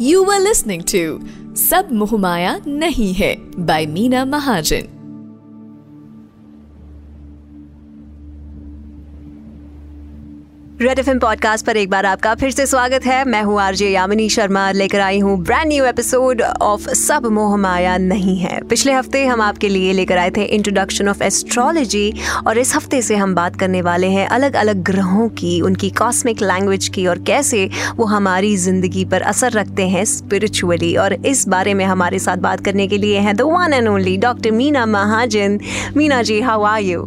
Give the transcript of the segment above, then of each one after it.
You are listening to सब मुहमाया नहीं है by Meena Mahajan Red F podcast पर एक बार आपका फिर से स्वागत है। मैं हूँ आरजे यामिनी शर्मा, लेकर आई हूँ ब्रांड न्यू एपिसोड ऑफ़ सब मोह माया नहीं है। पिछले हफ़्ते हम आपके लिए लेकर आए थे इंट्रोडक्शन ऑफ़ एस्ट्रोलॉजी और इस हफ़्ते से हम बात करने वाले हैं अलग अलग ग्रहों की, उनकी कॉस्मिक लैंग्वेज की और कैसे वो हमारी ज़िंदगी पर असर रखते हैं स्पिरिचुअली और इस बारे में हमारे साथ बात करने के लिए है the one and only doctor Meena Mahajan. Meena ji how are you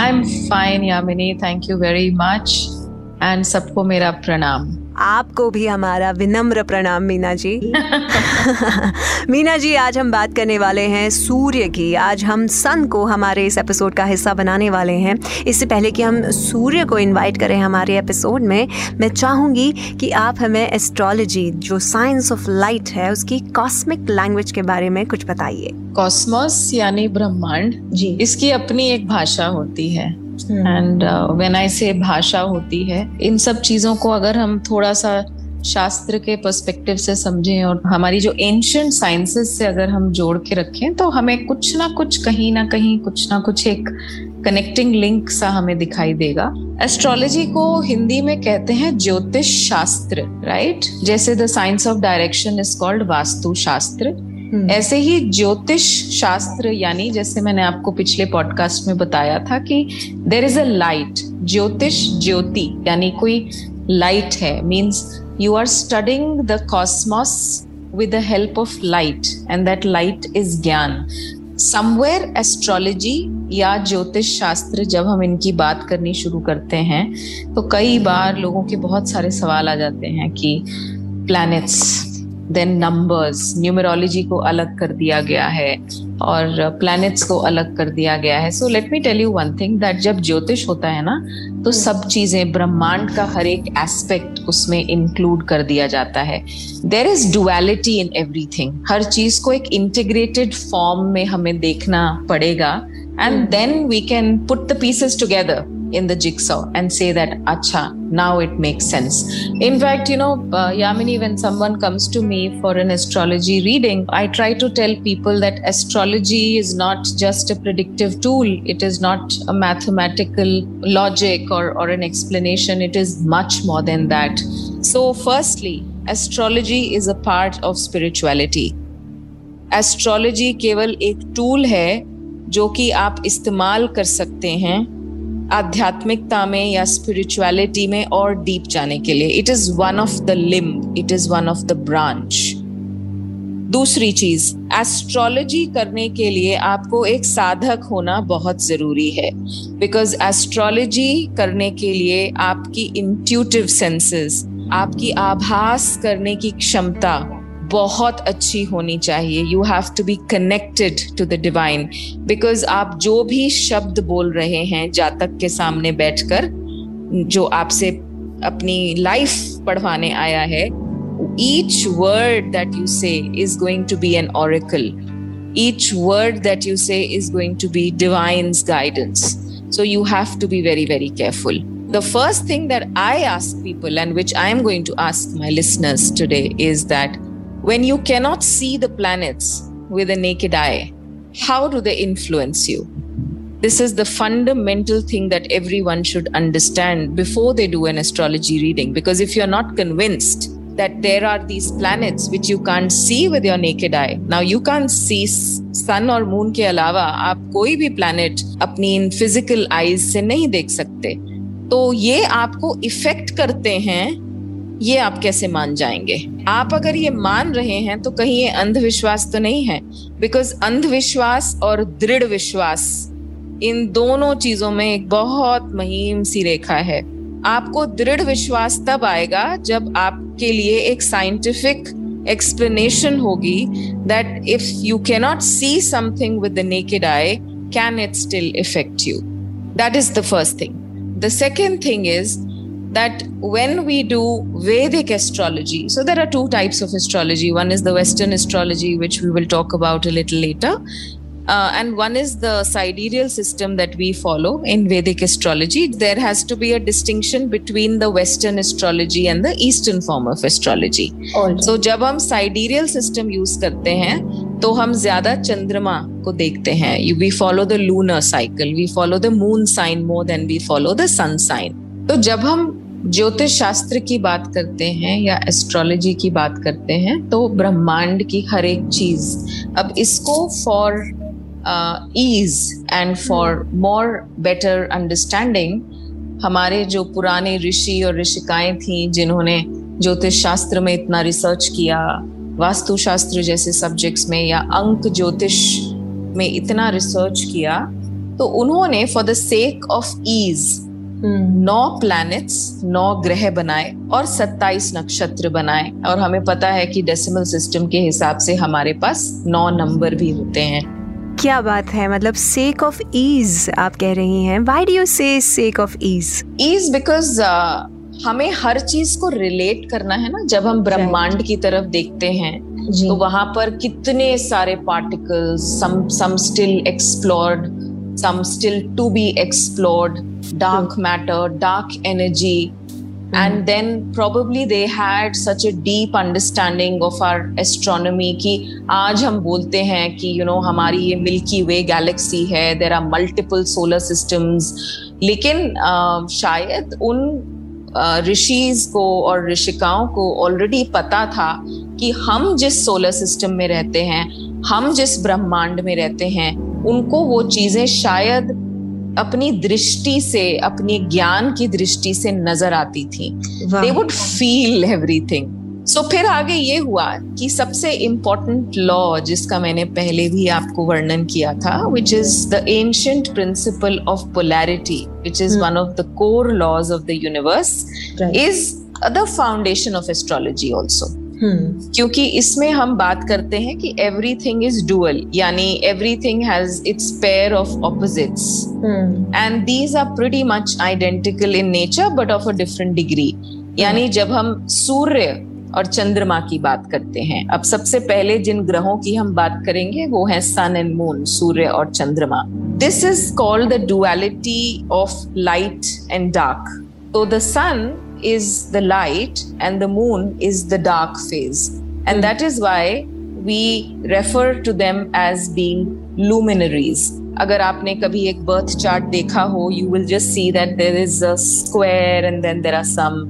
I am fine Yamini. Thank you very much and सबको मेरा प्रणाम। आपको भी हमारा विनम्र प्रणाम मीना जी। मीना जी आज हम बात करने वाले हैं सूर्य की। आज हम सन को हमारे इस एपिसोड का हिस्सा बनाने वाले हैं। इससे पहले कि हम सूर्य को इनवाइट करें हमारे एपिसोड में मैं चाहूँगी कि आप हमें एस्ट्रोलॉजी जो साइंस ऑफ़ लाइट है उसकी कॉस्मिक लैंग्वेज के बारे में कुछ बताइए। कॉस्मोस यानी ब्रह्मांड। जी। इसकी अपनी एक भाषा होती है। एंड व्हेन आई से भाषा होती है इन सब चीज़ों को अगर हम थोड़ा सा शास्त्र के पर्सपेक्टिव से समझें और हमारी जो एंशंट साइंसेस से अगर हम जोड़ के रखें तो हमें कुछ ना कुछ कहीं ना कहीं कुछ ना कुछ एक कनेक्टिंग लिंक सा हमें दिखाई देगा एस्ट्रोलॉजी को हिंदी में कहते हैं ज्योतिष शास्त्र राइट जैसे the science of direction is called vastu shastra. ऐसे ही ज्योतिष शास्त्र, यानी जैसे मैंने आपको पिछले पॉडकास्ट में बताया था कि देर इज़ अ लाइट ज्योतिष ज्योति, यानी कोई लाइट है means you are studying the cosmos with the help of light and that light is gyan. Somewhere astrology या ज्योतिष शास्त्र, जब हम इनकी बात करनी शुरू करते हैं तो कई बार लोगों के बहुत सारे सवाल आ जाते हैं कि प्लैनेट्स देन नंबर्स न्यूमरोलॉजी को अलग कर दिया गया है और प्लैनेट्स को अलग कर दिया गया है। So let me tell you one thing that जब ज्योतिष होता है ना तो hmm. सब चीज़ें ब्रह्मांड का हर एक एस्पेक्ट उसमें इंक्लूड कर दिया जाता है। There is duality in everything हर चीज़ को एक इंटीग्रेटेड फॉर्म में हमें देखना पड़ेगा। And then we can put the pieces together in the jigsaw and say that acha now it makes sense in fact you know uh, yamini when someone comes to me for an astrology reading i try to tell people that astrology is not just a predictive tool it is not a mathematical logic or, or an explanation it is much more than that so firstly astrology is a part of spirituality astrology केवल एक tool है जो कि आप इस्तेमाल कर सकते हैं आध्यात्मिकता में या स्पिरिचुअलिटी में और डीप जाने के लिए। It is one of the limb it is one of the branch दूसरी चीज़ एस्ट्रोलॉजी करने के लिए आपको एक साधक होना बहुत ज़रूरी है। बिकॉज़ एस्ट्रोलॉजी करने के लिए आपकी इंट्यूटिव सेंसेस आपकी आभास करने की क्षमता बहुत अच्छी होनी चाहिए। You have to be connected to the divine because आप जो भी शब्द बोल रहे हैं जातक के सामने बैठकर, जो आपसे अपनी लाइफ पढ़वाने आया है each word that you say is going to be an oracle each word that you say is going to be divine's guidance so you have to be very very careful. The first thing that i ask people and which i am going to ask my listeners today is that when you cannot see the planets with a naked eye, how do they influence you? This is the fundamental thing that everyone should understand before they do an astrology reading. Because if you're not convinced that there are these planets which you can't see with your naked eye, now you can't see sun or moon के अलावा आप कोई भी planet अपनी इन physical eyes से नहीं देख सकते तो ये आपको इफेक्ट करते हैं ये आप कैसे मान जाएँगे? आप अगर ये मान रहे हैं तो कहीं ये अंधविश्वास तो नहीं है? बिकॉज़ अंधविश्वास और दृढ़ विश्वास इन दोनों चीज़ों में एक बहुत महीम सी रेखा है। आपको दृढ़ विश्वास तब आएगा जब आपके लिए एक साइंटिफिक एक्सप्लेनेशन होगी that if you cannot see something with the naked eye can it still affect you that is the first thing the second thing is that when we do Vedic astrology, so there are two types of astrology. One is the Western astrology, which we will talk about a little later. uh, and one is the sidereal system that we follow in Vedic astrology. There has to be a distinction between the Western astrology and the Eastern form of astrology. So जब हम sidereal system use करते हैं तो हम ज्यादा चंद्रमा को देखते हैं We follow the lunar cycle. We follow the moon sign more than we follow the sun sign. तो जब हम ज्योतिष शास्त्र की बात करते हैं या एस्ट्रोलॉजी की बात करते हैं तो ब्रह्मांड की हर एक चीज़। अब इसको for ease and for more better understanding हमारे जो पुराने ऋषि और ऋषिकाएँ थी, जिन्होंने ज्योतिष शास्त्र में इतना रिसर्च किया, वास्तुशास्त्र जैसे सब्जेक्ट्स में या अंक ज्योतिष में इतना रिसर्च किया तो उन्होंने for the sake of ease now planets नौ ग्रह बनाए और सत्ताईस नक्षत्र बनाए। और हमें पता है कि डेसिमल सिस्टम के हिसाब से हमारे पास नौ नंबर भी होते हैं। क्या बात है? मतलब सेक ऑफ़ ईज आप कह रही हैं। Why do you say sake of ease ease because हमें हर चीज़ को रिलेट करना है ना। जब हम ब्रह्मांड की तरफ़ देखते हैं तो वहाँ पर कितने सारे particles some some still explored some still to be explored dark matter dark energy and then probably they had such a deep understanding of our astronomy कि आज हम बोलते हैं कि यू you नो know, हमारी ये मिल्की वे गैलेक्सी है there are multiple solar systems लेकिन uh, शायद उन ऋषिज को और ऋषिकाओं को ऑलरेडी पता था कि हम जिस सोलर सिस्टम में रहते हैं हम जिस ब्रह्मांड में रहते हैं उनको वो चीज़ें शायद अपनी दृष्टि से अपनी ज्ञान की दृष्टि से नज़र आती थी। They would feel everything so फिर आगे ये हुआ कि सबसे इम्पोर्टेंट लॉ जिसका मैंने पहले भी आपको वर्णन किया था which is the ancient principle of polarity which is one of the core laws of the universe is the foundation of astrology also. क्योंकि इसमें हम बात करते हैं कि एवरीथिंग इज़ डुअल यानी everything has its pair of opposites and these are pretty much identical in nature but of a different degree यानी जब हम सूर्य और चंद्रमा की बात करते हैं अब सबसे पहले जिन ग्रहों की हम बात करेंगे वो है सन एंड मून सूर्य और चंद्रमा. This is called the duality of light and dark तो the sun is the light and the moon is the dark phase. And that is why we refer to them as being luminaries. अगर आपने कभी एक birth chart देखा हो you will just see that there is a square and then there are some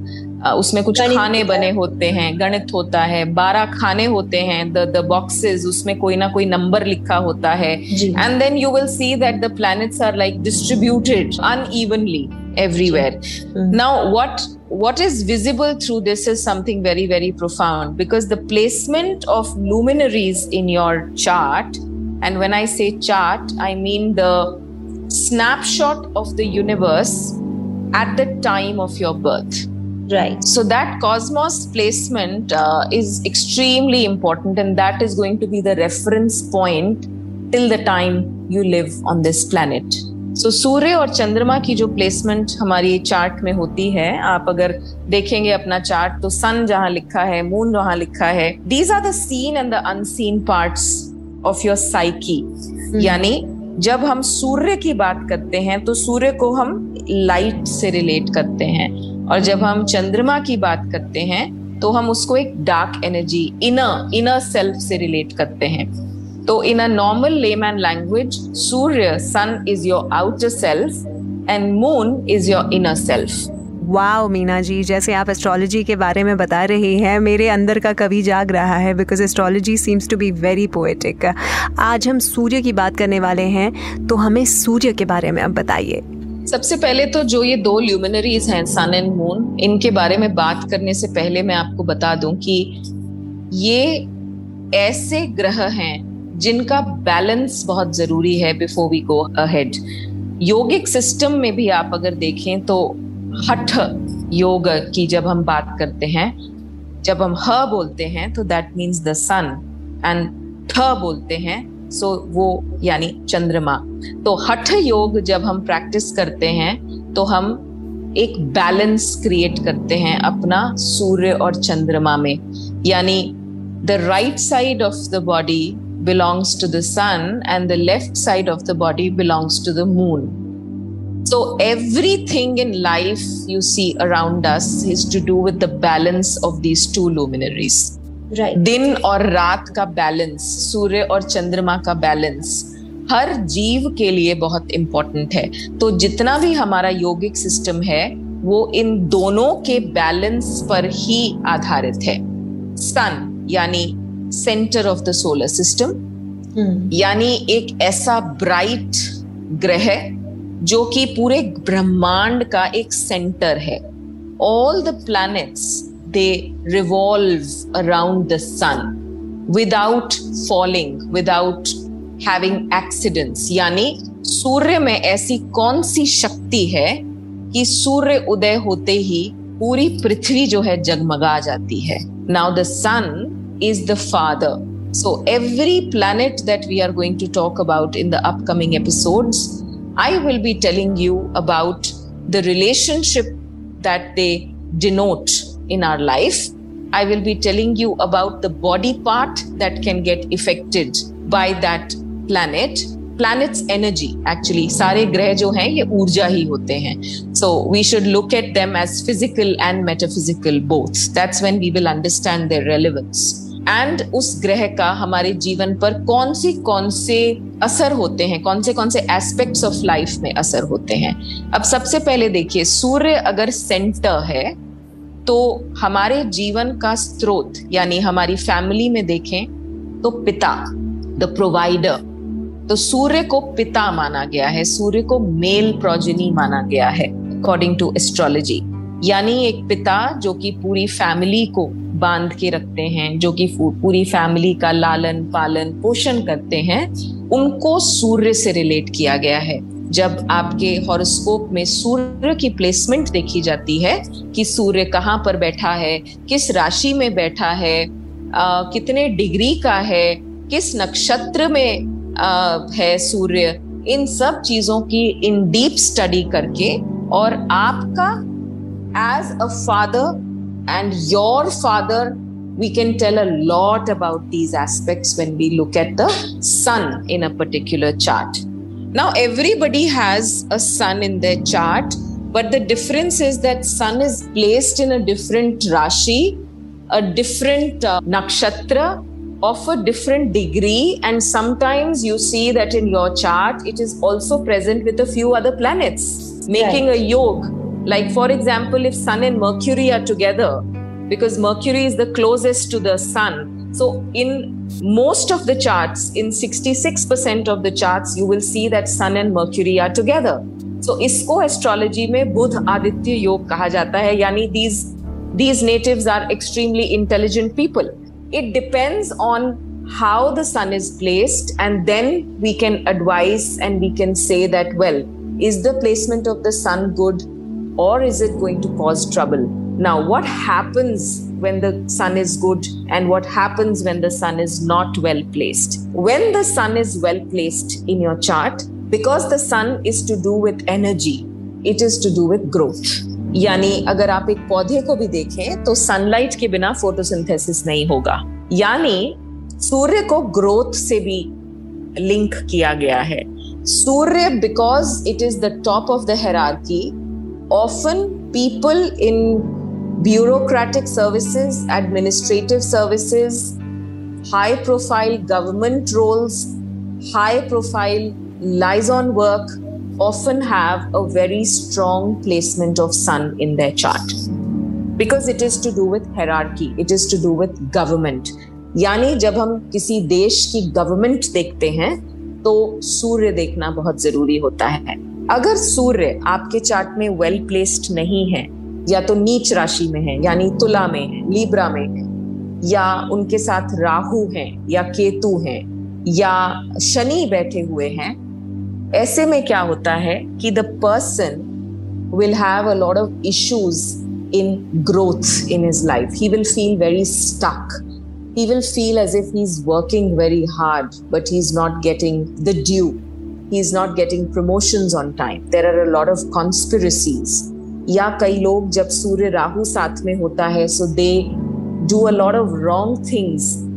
उसमें कुछ खाने बने होते हैं गणित होता है बारह खाने होते हैं द द बॉक्सेस उसमें कोई ना कोई नंबर लिखा होता है and then you will see that the planets are like distributed unevenly everywhere now what what is visible through this is something very very profound because the placement of luminaries in your chart and when i say chart i mean the snapshot of the universe at the time of your birth Right. So that cosmos placement uh, is extremely important, and that is going to be the reference point till the time you live on this planet. So so, सूर्य और चंद्रमा की जो placement हमारी chart में होती है आप अगर देखेंगे अपना चार्ट तो सन जहाँ लिखा है मून जहाँ लिखा है these are the seen and the unseen parts of your psyche यानी जब हम सूर्य की बात करते हैं तो सूर्य को हम लाइट से रिलेट करते हैं। और जब हम चंद्रमा की बात करते हैं तो हम उसको एक dark energy inner inner self से रिलेट करते हैं। तो in a normal layman language Surya sun is your outer self and moon is your inner self wow Meena ji जैसे आप एस्ट्रोलॉजी के बारे में बता रही हैं मेरे अंदर का कभी जाग रहा है because astrology seems to be very poetic आज हम सूर्य की बात करने वाले हैं तो हमें सूर्य के बारे में अब बताइए। सबसे पहले तो जो ये दो ल्यूमिनरीज हैं सन एंड मून इनके बारे में बात करने से पहले मैं आपको बता दूँ कि ये ऐसे ग्रह हैं जिनका बैलेंस बहुत ज़रूरी है before we go ahead yogic system में भी आप अगर देखें तो हठ योग की जब हम बात करते हैं, जब हम ह बोलते हैं तो that means the sun and ठ बोलते हैं सो so वो यानी चंद्रमा. तो हठ योग जब हम प्रैक्टिस करते हैं तो हम एक बैलेंस क्रिएट करते हैं अपना सूर्य और चंद्रमा में. यानी the right side of the body belongs to the sun and the left side of the body belongs to the moon. So, everything in life you see around us is to do with the balance of these two luminaries. Right. दिन और रात का balance सूर्य और चंद्रमा का balance हर जीव के लिए बहुत इंपॉर्टेंट है तो जितना भी हमारा योगिक सिस्टम है वो इन दोनों के बैलेंस पर ही आधारित है सन यानी centre of the solar system यानी एक ऐसा ब्राइट ग्रह जो कि पूरे ब्रह्मांड का एक सेंटर है। All the planets they revolve around the sun without falling without having accidents यानी सूर्य में ऐसी कौन सी शक्ति है कि सूर्य उदय होते ही पूरी पृथ्वी जो है जगमगा जाती है। Now the sun Is the father So, every planet that we are going to talk about in the upcoming episodes, I will be telling you about the relationship that they denote in our life. I will be telling you about the body part that can get affected by that planet. Planet's energy, actually, सारे ग्रह जो हैं ये ऊर्जा ही होते हैं. So we should look at them as physical and metaphysical both. That's when we will understand their relevance. And उस ग्रह का हमारे जीवन पर कौन सी कौन से असर होते हैं? कौन से कौन से एस्पेक्ट्स ऑफ़ लाइफ में असर होते हैं? अब सबसे पहले देखिए, सूर्य अगर सेंटर है तो हमारे जीवन का स्रोत, यानी हमारी फैमिली में देखें तो पिता द प्रोवाइडर तो सूर्य को पिता माना गया है, सूर्य को मेल प्रोजिनी माना गया है अकॉर्डिंग टू एस्ट्रोलॉजी यानी एक पिता जो कि पूरी फैमिली को बाँध के रखते हैं जो कि पूरी फैमिली का लालन पालन पोषण करते हैं उनको सूर्य से रिलेट किया गया है। जब आपके हॉरोस्कोप में सूर्य की प्लेसमेंट देखी जाती है कि सूर्य कहाँ पर बैठा है किस राशि में बैठा है आ, कितने डिग्री का है किस नक्षत्र में आ, है सूर्य इन सब चीज़ों की इन डीप स्टडी करके और आपका as a father and your father, we can tell a lot about these aspects when we look at the sun in a particular chart. Now, everybody has a sun in their chart, but the difference is that sun is placed in a different rashi, a different uh, nakshatra of a different degree, and sometimes you see that in your chart it is also present with a few other planets, making right. a yoga like, for example, if Sun and Mercury are together, because Mercury is the closest to the Sun. So, in most of the charts, in 66% of the charts, you will see that Sun and Mercury are together. So, इसको astrology में बुध आदित्य योग कहा जाता है यानी these these natives are extremely intelligent people. It depends on how the sun is placed, and then we can advise and we can say that, well, is the placement of the sun good? or is it going to cause trouble? Now, what happens when the sun is good and what happens when the sun is not well placed? When the sun is well placed in your chart, because the sun is to do with energy, it is to do with growth. यानी अगर आप एक पौधे को भी देखें तो sunlight के बिना फोटोसिंथेसिस नहीं होगा यानी सूर्य को ग्रोथ से भी लिंक किया गया है सूर्य because it is the top of the hierarchy often people in bureaucratic services, administrative services, high profile government roles, high profile liaison work often have a very strong placement of sun in their chart because it is to do with hierarchy it is to do with government यानी जब हम किसी देश की government देखते हैं तो सूर्य देखना बहुत ज़रूरी होता है अगर सूर्य आपके चार्ट में वेल प्लेस्ड नहीं है या तो नीच राशि में है यानी तुला में है लीब्रा में है या उनके साथ राहु है या केतु है या शनि बैठे हुए हैं ऐसे में क्या होता है कि the person will have a lot of issues in growth in his life he will feel very stuck he will feel as if he's working very hard, but he's not getting the due. He's not getting promotions on time. There are a lot of conspiracies. या कई जब सूर्य राहु साथ में होता है, so they do a lot of wrong things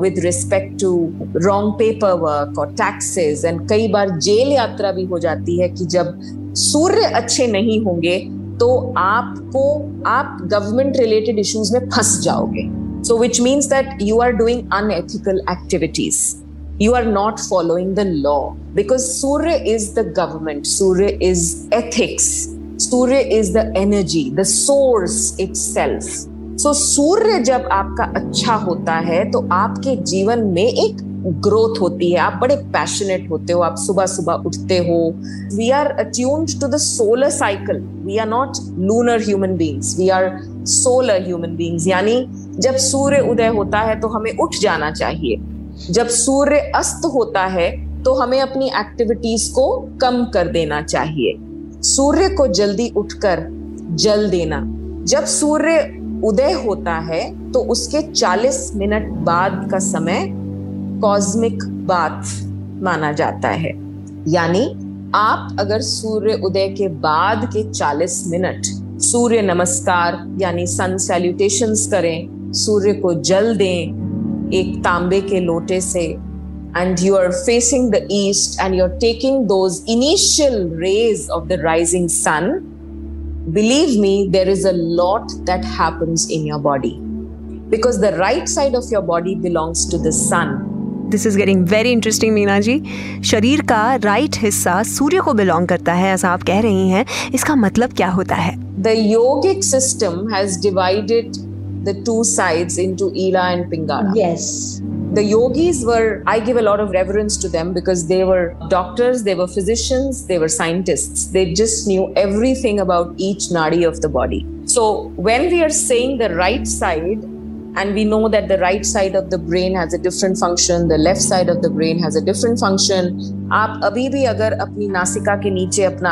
with respect to wrong paper work और taxes and कई बार जेल यात्रा भी हो जाती है कि जब सूर्य अच्छे नहीं होंगे तो आपको, आप गवर्नमेंट रिलेटेड इश्यूज़ में फंस जाओगे so which means that you are doing unethical activities you are not following the law. Because surya is the government. Surya is ethics. Surya is the energy the source itself. So so, सूर्य जब आपका अच्छा होता है तो आपके जीवन में एक ग्रोथ होती है आप बड़े पैशनेट होते हो आप सुबह सुबह उठते हो we are attuned to the solar cycle we are not lunar human beings we are solar human beings यानी जब सूर्य उदय होता है तो हमें उठ जाना चाहिए जब सूर्य अस्त होता है तो हमें अपनी एक्टिविटीज़ को कम कर देना चाहिए। सूर्य को जल्दी उठकर जल देना। जब सूर्य उदय होता है तो उसके 40 मिनट बाद का समय कॉस्मिक बाथ माना जाता है। यानी आप अगर सूर्य उदय के बाद के 40 मिनट सूर्य नमस्कार, यानी सन सैल्यूटेशंस करें, सूर्य को जल दें एक तांबे के लोटे से and you are facing the east and you are taking those initial rays of the rising sun believe me there is a lot that happens in your body because the right side of your body belongs to the sun this is getting very interesting Meena ji शरीर का right हिस्सा सूर्य को belong करता है ऐसा आप कह रही हैं इसका मतलब क्या होता है the yogic system has divided the two sides into Ila and Pingala yes the yogis were i give a lot of reverence to them because they were doctors they were physicians they were scientists they just knew everything about each nadi of the body so when we are saying the right side and we know that the right side of the brain has a different function the left side of the brain has a different function आप अभी भी अगर अपनी नासिका के नीचे अपना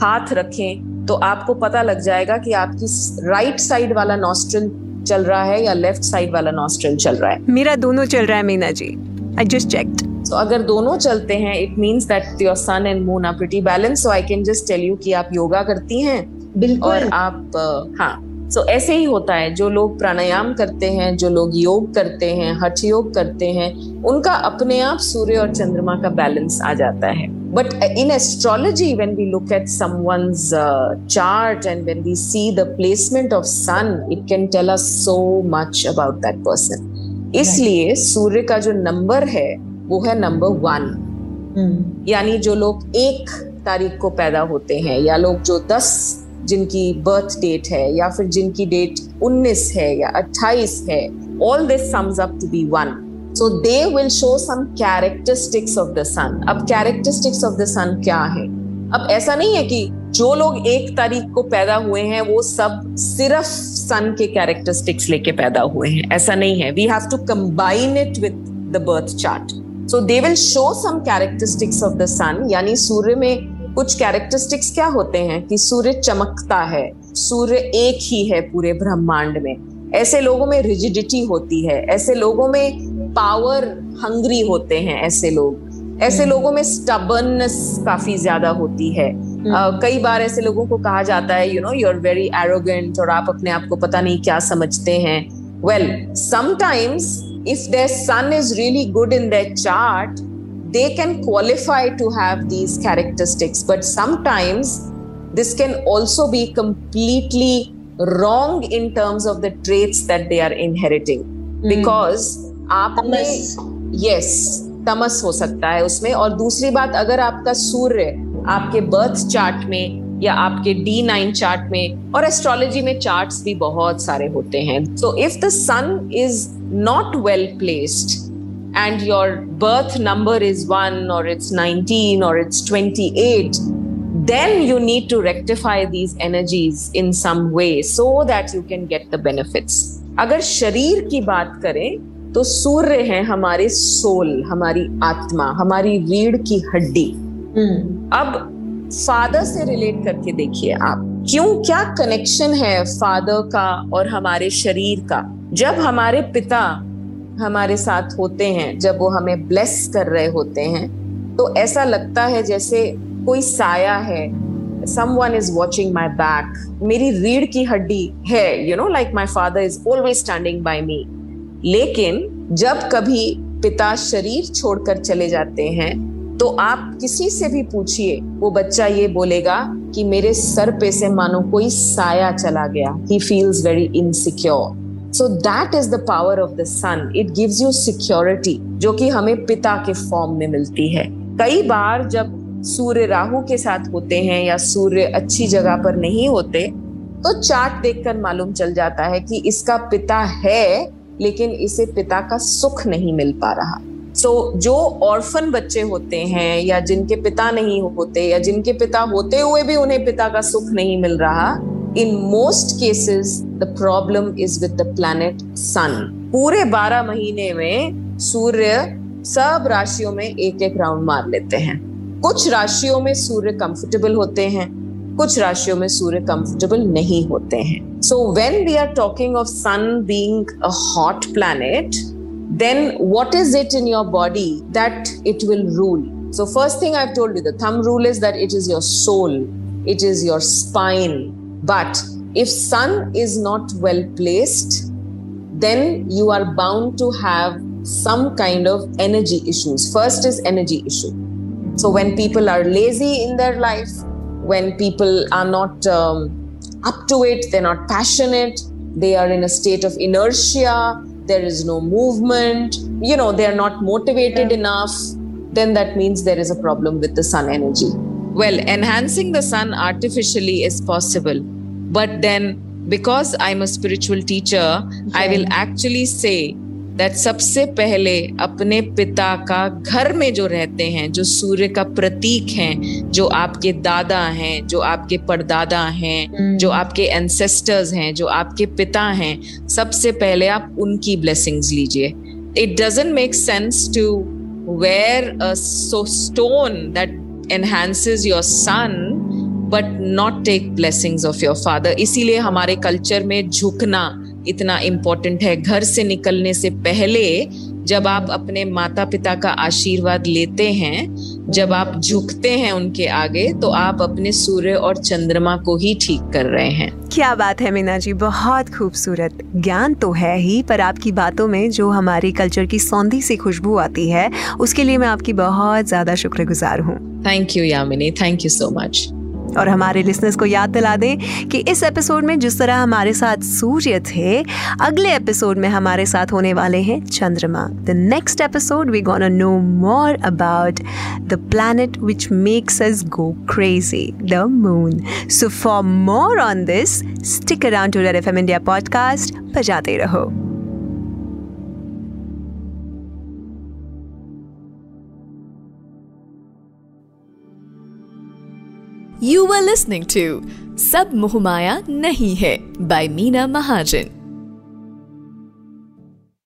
हाथ रखें तो आपको पता लग जाएगा कि आपकी राइट साइड वाला नॉस्ट्रल चल रहा है या लेफ़्ट साइड वाला नॉस्ट्रल चल रहा है? मेरा दोनों चल रहा है Meena ji. I just check तो अगर दोनों चलते हैं it means that your sun and moon are pretty balance so I can just tell you कि आप योगा करती हैं बिल्कुल। और आप हाँ। सो ऐसे ही होता है जो लोग प्राणायाम करते हैं जो लोग योग करते हैं हठ योग करते हैं उनका अपने आप सूर्य और चंद्रमा का बैलेंस आ जाता है। But in astrology when we look at chart and when we see the placement of sun it can tell us so much about that person इसलिए सूर्य का जो नंबर है वो है नंबर वन hmm. यानी जो लोग एक तारीख को पैदा होते हैं या लोग जो दस जिनकी बर्थ डेट है या फिर जिनकी डेट 19 है या 28 है all this sums up to be one so they will show some characteristics of the sun अब कैरेक्टरिस्टिक्स ऑफ़ द सन क्या है? अब ऐसा नहीं है कि जो लोग एक तारीख को पैदा हुए हैं, वो सब सिर्फ़ सन के कैरेक्टरिस्टिक्स लेके पैदा हुए हैं। ऐसा नहीं है। We have to combine it with the birth chart so they will show some characteristics of the sun यानी सूर्य में कुछ कैरेक्टरिस्टिक्स क्या होते हैं कि सूर्य चमकता है? सूर्य एक ही है पूरे ब्रह्मांड में। ऐसे लोगों में रिजिडिटी होती है। ऐसे लोगों में पावर हंग्री होते हैं ऐसे लोग। ऐसे हम्म। लोगों में स्टबर्ननेस काफ़ी ज़्यादा होती है। uh, कई बार ऐसे लोगों को कहा जाता है you know you are very arrogant और आप अपने आप को पता नहीं क्या समझते हैं। Well sometimes if their sun is really good in their chart they can qualify to have these characteristics but sometimes this can also be completely wrong in terms of the traits that they are inheriting mm. because आपने yes तमस हो सकता है उसमें और दूसरी बात अगर आपका सूर्य आपके बर्थ चार्ट में या आपके डी नाइन चार्ट में और एस्ट्रोलॉजी में चार्ट्स भी बहुत सारे होते हैं so if the sun is not well placed and your birth number is 1 or it's 19 or it's 28 then you need to rectify these energies in some way so that you can get the benefits अगर शरीर की बात करें तो सूर्य है हमारे soul हमारी आत्मा हमारी रीढ़ की हड्डी हम्म। अब फादर से रिलेट करके देखिए आप क्यों क्या कनेक्शन है फादर का और हमारे शरीर का जब हमारे पिता हमारे साथ होते हैं, जब वो हमें ब्लेस कर रहे होते हैं तो ऐसा लगता है जैसे कोई साया है someone is watching my back मेरी रीढ़ की हड्डी है you know like my father is always standing by me लेकिन जब कभी पिता शरीर छोड़कर चले जाते हैं तो आप किसी से भी पूछिए, वो बच्चा ये बोलेगा कि मेरे सर पे से मानो कोई साया चला गया he feels very insecure so that is the power of the sun it gives you security जो कि हमें पिता के फॉर्म में मिलती है। कई बार जब सूर्य राहु के साथ होते हैं या सूर्य अच्छी जगह पर नहीं होते तो चार्ट देखकर मालूम चल जाता है कि इसका पिता है लेकिन इसे पिता का सुख नहीं मिल पा रहा। सो so, जो ऑर्फन बच्चे होते हैं या जिनके पिता नहीं होते या जिनके पिता होते हुए भी उन्हें पिता का सुख नहीं मिल रहा in most cases the problem is with the planet sun पूरे बारह महीने में सूर्य सब राशियों में एक एक राउंड मार लेते हैं। कुछ राशियों में सूर्य कंफर्टेबल होते हैं, कुछ राशियों में सूर्य कंफर्टेबल नहीं होते हैं। So when we are talking of sun being a hot planet what is it in your body that it will rule? So first thing i've told you, the thumb rule is that it is your soul, it is your spine. But if sun is not well placed then you are bound to have some kind of energy issues first is energy issue so when people are lazy in their life when people are not um, up to it, they're not passionate, they are in a state of inertia, there is no movement, you know, they are not motivated yeah. enough, then that means there is a problem with the sun energy. Well, enhancing the sun artificially is possible, but then because I'm a spiritual teacher, yeah. I will actually say that सबसे पहले अपने पिता का घर में जो रहते हैं जो सूर्य का प्रतीक हैं जो आपके दादा हैं जो आपके परदादा हैं hmm. जो आपके एंसेस्टर्स हैं जो आपके पिता हैं सबसे पहले आप उनकी ब्लेसिंग्स लीजिए it doesn't make sense to wear a stone that enhances your sun but not take blessings of your father इसीलिए हमारे कल्चर में झुकना इतना इम्पोर्टेंट है। घर से निकलने से पहले जब आप अपने माता पिता का आशीर्वाद लेते हैं जब आप झुकते हैं उनके आगे तो आप अपने सूर्य और चंद्रमा को ही ठीक कर रहे हैं। क्या बात है मीना जी बहुत खूबसूरत। ज्ञान तो है ही पर आपकी बातों में जो हमारी कल्चर की सौंधी सी खुशबू आती है उसके लिए मैं आपकी बहुत ज़्यादा शुक्रगुजार हूँ। Thank you Yamini thank you so much और हमारे लिसनर्स को याद दिला दें कि इस एपिसोड में जिस तरह हमारे साथ सूर्य थे, अगले एपिसोड में हमारे साथ होने वाले हैं चंद्रमा। The next episode we gonna know more about the planet which makes us go crazy the moon so for more on this stick around to F M India podcast बजाते रहो Were listening to Sab Moh Maya Nahi Hai by Meena Mahajan.